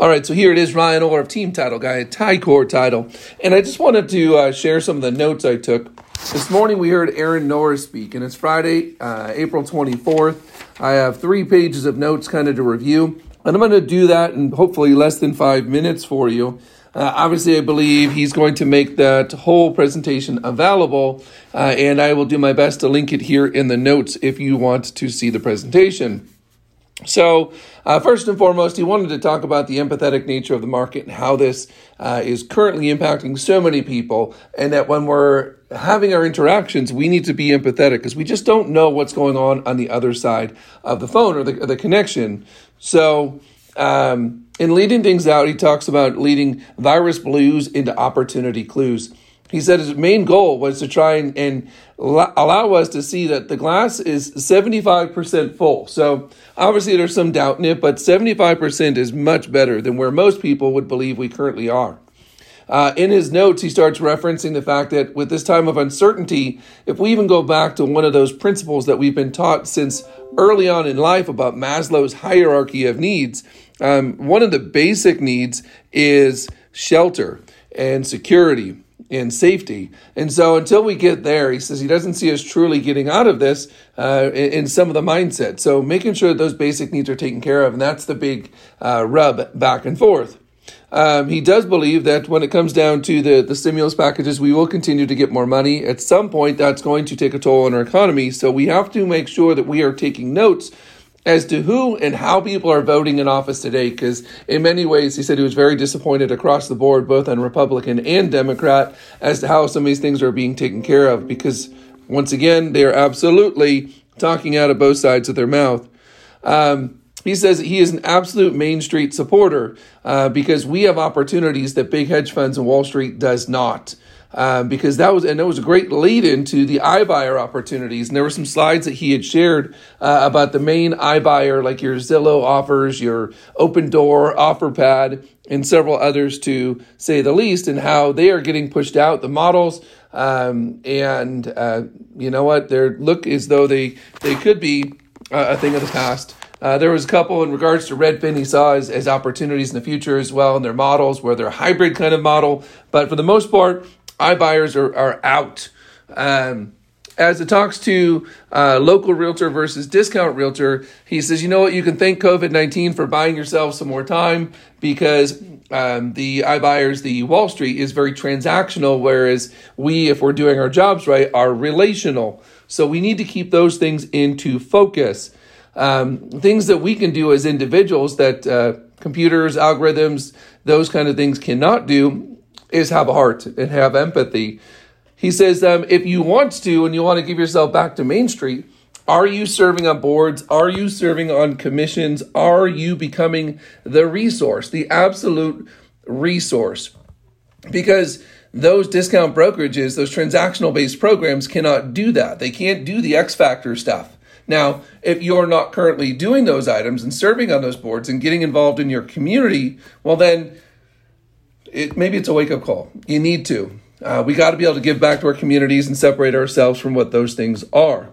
All right, so here it is, Ryan Orr of Team Title Guy, Ticor Title. And I just wanted to uh, share some of the notes I took. This morning we heard Aaron Norris speak, and it's Friday, uh, April 24th. I have three pages of notes kind of to review, and I'm going to do that in hopefully less than five minutes for you. Uh, obviously, I believe he's going to make that whole presentation available, uh, and I will do my best to link it here in the notes if you want to see the presentation. So, uh, first and foremost, he wanted to talk about the empathetic nature of the market and how this uh, is currently impacting so many people, and that when we're having our interactions, we need to be empathetic because we just don't know what's going on on the other side of the phone or the, the connection. So, um, in leading things out, he talks about leading virus blues into opportunity clues. He said his main goal was to try and, and allow us to see that the glass is 75% full. So obviously there's some doubt in it, but 75% is much better than where most people would believe we currently are. Uh, in his notes, he starts referencing the fact that with this time of uncertainty, if we even go back to one of those principles that we've been taught since early on in life about Maslow's hierarchy of needs, um, one of the basic needs is shelter and security and safety. And so until we get there, he says he doesn't see us truly getting out of this uh, in, some of the mindset. So making sure that those basic needs are taken care of, and that's the big uh, rub back and forth. Um, he does believe that when it comes down to the, the stimulus packages, we will continue to get more money. At some point, that's going to take a toll on our economy. So we have to make sure that we are taking notes as to who and how people are voting in office today, because in many ways, he said he was very disappointed across the board, both on Republican and Democrat, as to how some of these things are being taken care of, because once again, they are absolutely talking out of both sides of their mouth. Um, he says he is an absolute Main Street supporter uh, because we have opportunities that big hedge funds and Wall Street does not. Um, because that was and that was a great lead into the iBuyer opportunities. And there were some slides that he had shared uh, about the main iBuyer, like your Zillow offers, your Open Opendoor, OfferPad, and several others to say the least, and how they are getting pushed out. The models, um, and uh, you know what, they look as though they they could be uh, a thing of the past. Uh, there was a couple in regards to Redfin he saw as, as opportunities in the future as well in their models where they're hybrid kind of model. But for the most part, iBuyers are, are out. Um, as it talks to uh, local realtor versus discount realtor, he says, you know what, you can thank COVID 19 for buying yourself some more time because um, the iBuyers, the Wall Street is very transactional, whereas we, if we're doing our jobs right, are relational. So we need to keep those things into focus. Um, things that we can do as individuals that uh, computers, algorithms, those kind of things cannot do is have a heart and have empathy. He says, um, if you want to and you want to give yourself back to Main Street, are you serving on boards? Are you serving on commissions? Are you becoming the resource, the absolute resource? Because those discount brokerages, those transactional based programs cannot do that. They can't do the X Factor stuff. Now, if you're not currently doing those items and serving on those boards and getting involved in your community, well, then it, maybe it's a wake up call. You need to. Uh, we got to be able to give back to our communities and separate ourselves from what those things are.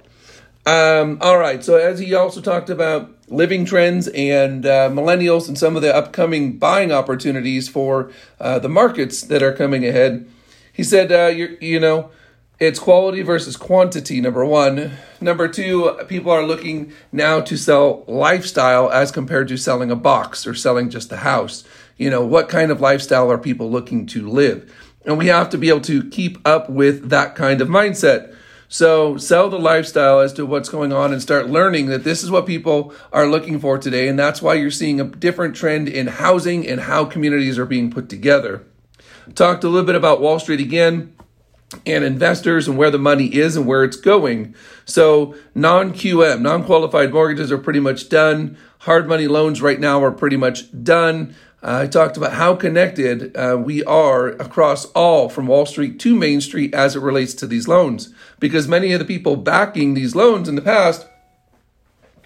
Um, all right. So as he also talked about living trends and uh, millennials and some of the upcoming buying opportunities for uh, the markets that are coming ahead, he said, uh, you know, it's quality versus quantity. Number one. Number two, people are looking now to sell lifestyle as compared to selling a box or selling just a house you know, what kind of lifestyle are people looking to live? And we have to be able to keep up with that kind of mindset. So sell the lifestyle as to what's going on and start learning that this is what people are looking for today. And that's why you're seeing a different trend in housing and how communities are being put together. Talked a little bit about Wall Street again and investors and where the money is and where it's going. So non QM, non qualified mortgages are pretty much done. Hard money loans right now are pretty much done. Uh, I talked about how connected uh, we are across all from Wall Street to Main Street as it relates to these loans. Because many of the people backing these loans in the past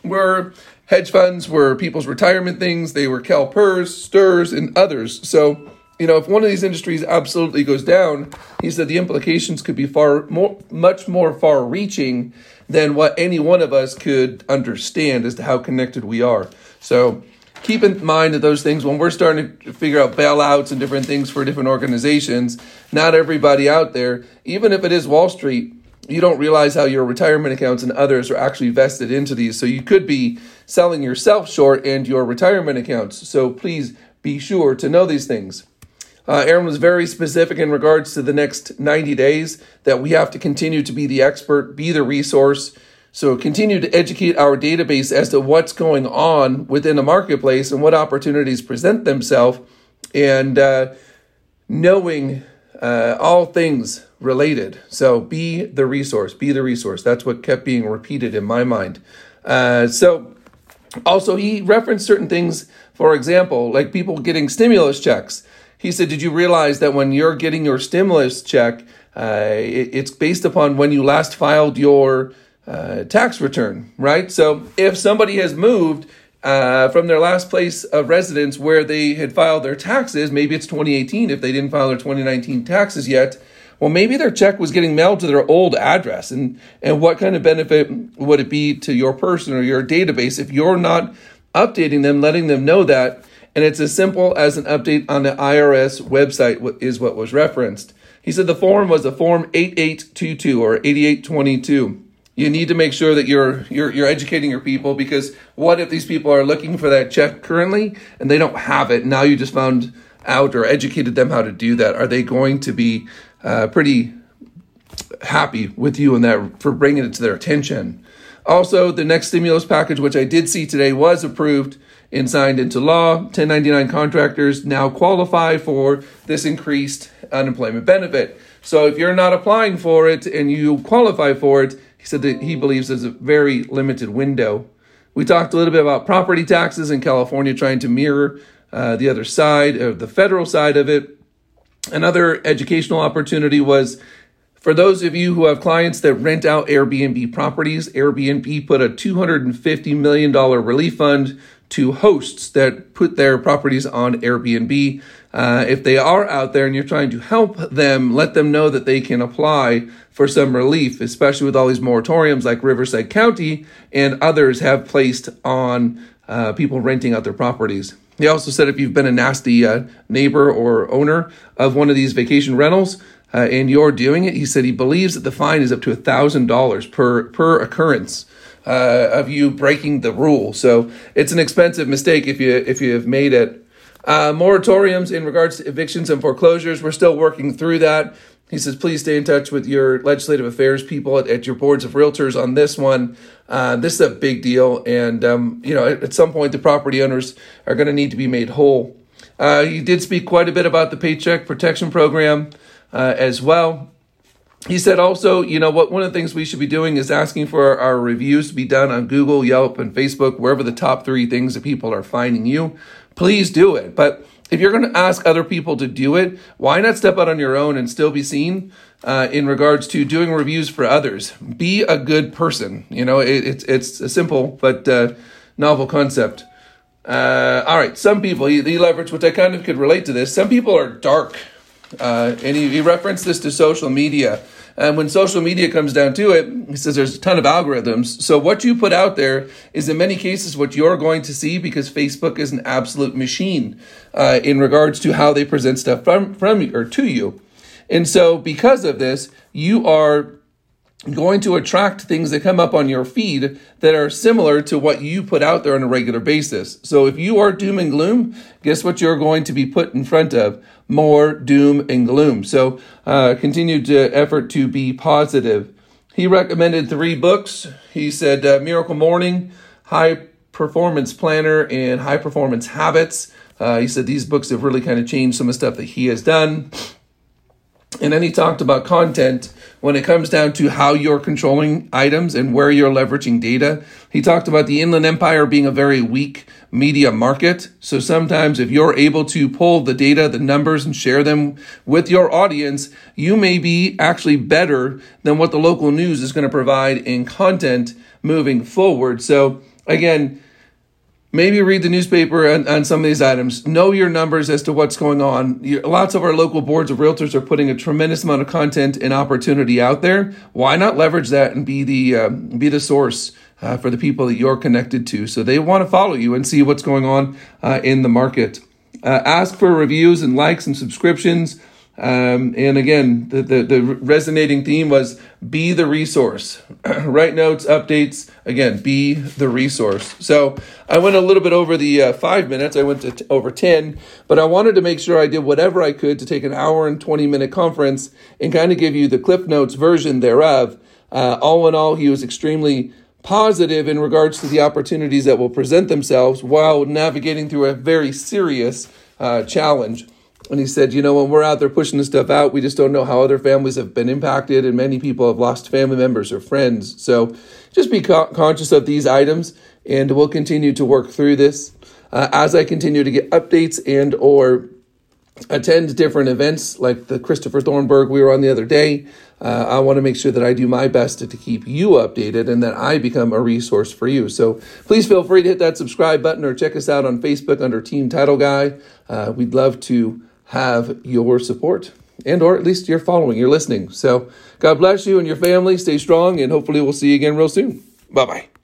were hedge funds, were people's retirement things, they were CalPERS, STRS, and others. So, you know, if one of these industries absolutely goes down, he said the implications could be far more, much more far reaching than what any one of us could understand as to how connected we are. So, keep in mind that those things, when we're starting to figure out bailouts and different things for different organizations, not everybody out there, even if it is Wall Street, you don't realize how your retirement accounts and others are actually vested into these. So you could be selling yourself short and your retirement accounts. So please be sure to know these things. Uh, Aaron was very specific in regards to the next 90 days that we have to continue to be the expert, be the resource. So continue to educate our database as to what's going on within the marketplace and what opportunities present themselves, and uh, knowing uh, all things related. So be the resource, be the resource. That's what kept being repeated in my mind. Uh, so also, he referenced certain things, for example, like people getting stimulus checks. He said, Did you realize that when you're getting your stimulus check, uh, it, it's based upon when you last filed your uh, tax return, right? So if somebody has moved uh, from their last place of residence where they had filed their taxes, maybe it's 2018 if they didn't file their 2019 taxes yet, well, maybe their check was getting mailed to their old address. And, and what kind of benefit would it be to your person or your database if you're not updating them, letting them know that? And it's as simple as an update on the IRS website, is what was referenced. He said the form was a form 8822 or 8822. You need to make sure that you're, you're you're educating your people because what if these people are looking for that check currently and they don't have it? Now you just found out or educated them how to do that. Are they going to be uh, pretty happy with you and that for bringing it to their attention. Also, the next stimulus package, which I did see today, was approved and signed into law. 1099 contractors now qualify for this increased unemployment benefit. So if you're not applying for it and you qualify for it, he said that he believes there's a very limited window. We talked a little bit about property taxes in California trying to mirror uh, the other side of the federal side of it. Another educational opportunity was for those of you who have clients that rent out Airbnb properties, Airbnb put a $250 million relief fund to hosts that put their properties on Airbnb. Uh, if they are out there and you're trying to help them, let them know that they can apply for some relief, especially with all these moratoriums like Riverside County and others have placed on uh, people renting out their properties. They also said if you've been a nasty uh, neighbor or owner of one of these vacation rentals uh, and you're doing it, he said he believes that the fine is up to $1,000 per, per occurrence. Uh, of you breaking the rule, so it's an expensive mistake if you if you have made it. Uh, moratoriums in regards to evictions and foreclosures, we're still working through that. He says, please stay in touch with your legislative affairs people at, at your boards of realtors on this one. Uh, this is a big deal. And, um, you know, at, at, some point, the property owners are going to need to be made whole. Uh, he did speak quite a bit about the Paycheck Protection Program uh, as well. He said also, you know, what one of the things we should be doing is asking for our, our reviews to be done on Google, Yelp, and Facebook, wherever the top three things that people are finding you. Please do it. But if you're going to ask other people to do it, why not step out on your own and still be seen uh, in regards to doing reviews for others? Be a good person. You know, it, it's it's a simple but uh, novel concept. Uh, all right, some people he, he leverage, which I kind of could relate to this. Some people are dark, uh, and he, he referenced this to social media. And when social media comes down to it, he says there's a ton of algorithms. So what you put out there is in many cases what you're going to see because Facebook is an absolute machine uh, in regards to how they present stuff from, from you or to you. And so because of this, you are going to attract things that come up on your feed that are similar to what you put out there on a regular basis. So if you are doom and gloom, guess what you're going to be put in front of? More doom and gloom. So uh, continue to effort to be positive. He recommended three books. He said uh, Miracle Morning, High Performance Planner, and High Performance Habits. Uh, he said these books have really kind of changed some of the stuff that he has done. And then he talked about content when it comes down to how you're controlling items and where you're leveraging data. He talked about the Inland Empire being a very weak media market. So sometimes if you're able to pull the data, the numbers, and share them with your audience, you may be actually better than what the local news is going to provide in content moving forward. So again, maybe read the newspaper on, on some of these items. Know your numbers as to what's going on. You, lots of our local boards of realtors are putting a tremendous amount of content and opportunity out there. Why not leverage that and be the uh, be the source uh, for the people that you're connected to, so they want to follow you and see what's going on uh, in the market. Uh, ask for reviews and likes and subscriptions. Um, and again, the, the, the, resonating theme was be the resource. Write notes, updates. Again, be the resource. So I went a little bit over the uh, five minutes. I went to t- over 10, but I wanted to make sure I did whatever I could to take an hour and 20 minute conference and kind of give you the Cliff Notes version thereof. Uh, all in all, he was extremely positive in regards to the opportunities that will present themselves while navigating through a very serious uh, challenge. And he said, you know, when we're out there pushing this stuff out, we just don't know how other families have been impacted, and many people have lost family members or friends. So just be co- conscious of these items, and we'll continue to work through this. Uh, as I continue to get updates and or attend different events like the Christopher Thornberg we were on the other day, uh, I want to make sure that I do my best to, to keep you updated and that I become a resource for you. So please feel free to hit that subscribe button or check us out on Facebook under Team Title Guy. Uh, we'd love to have your support and or at least your following, your listening. So God bless you and your family. Stay strong and hopefully we'll see you again real soon. Bye bye.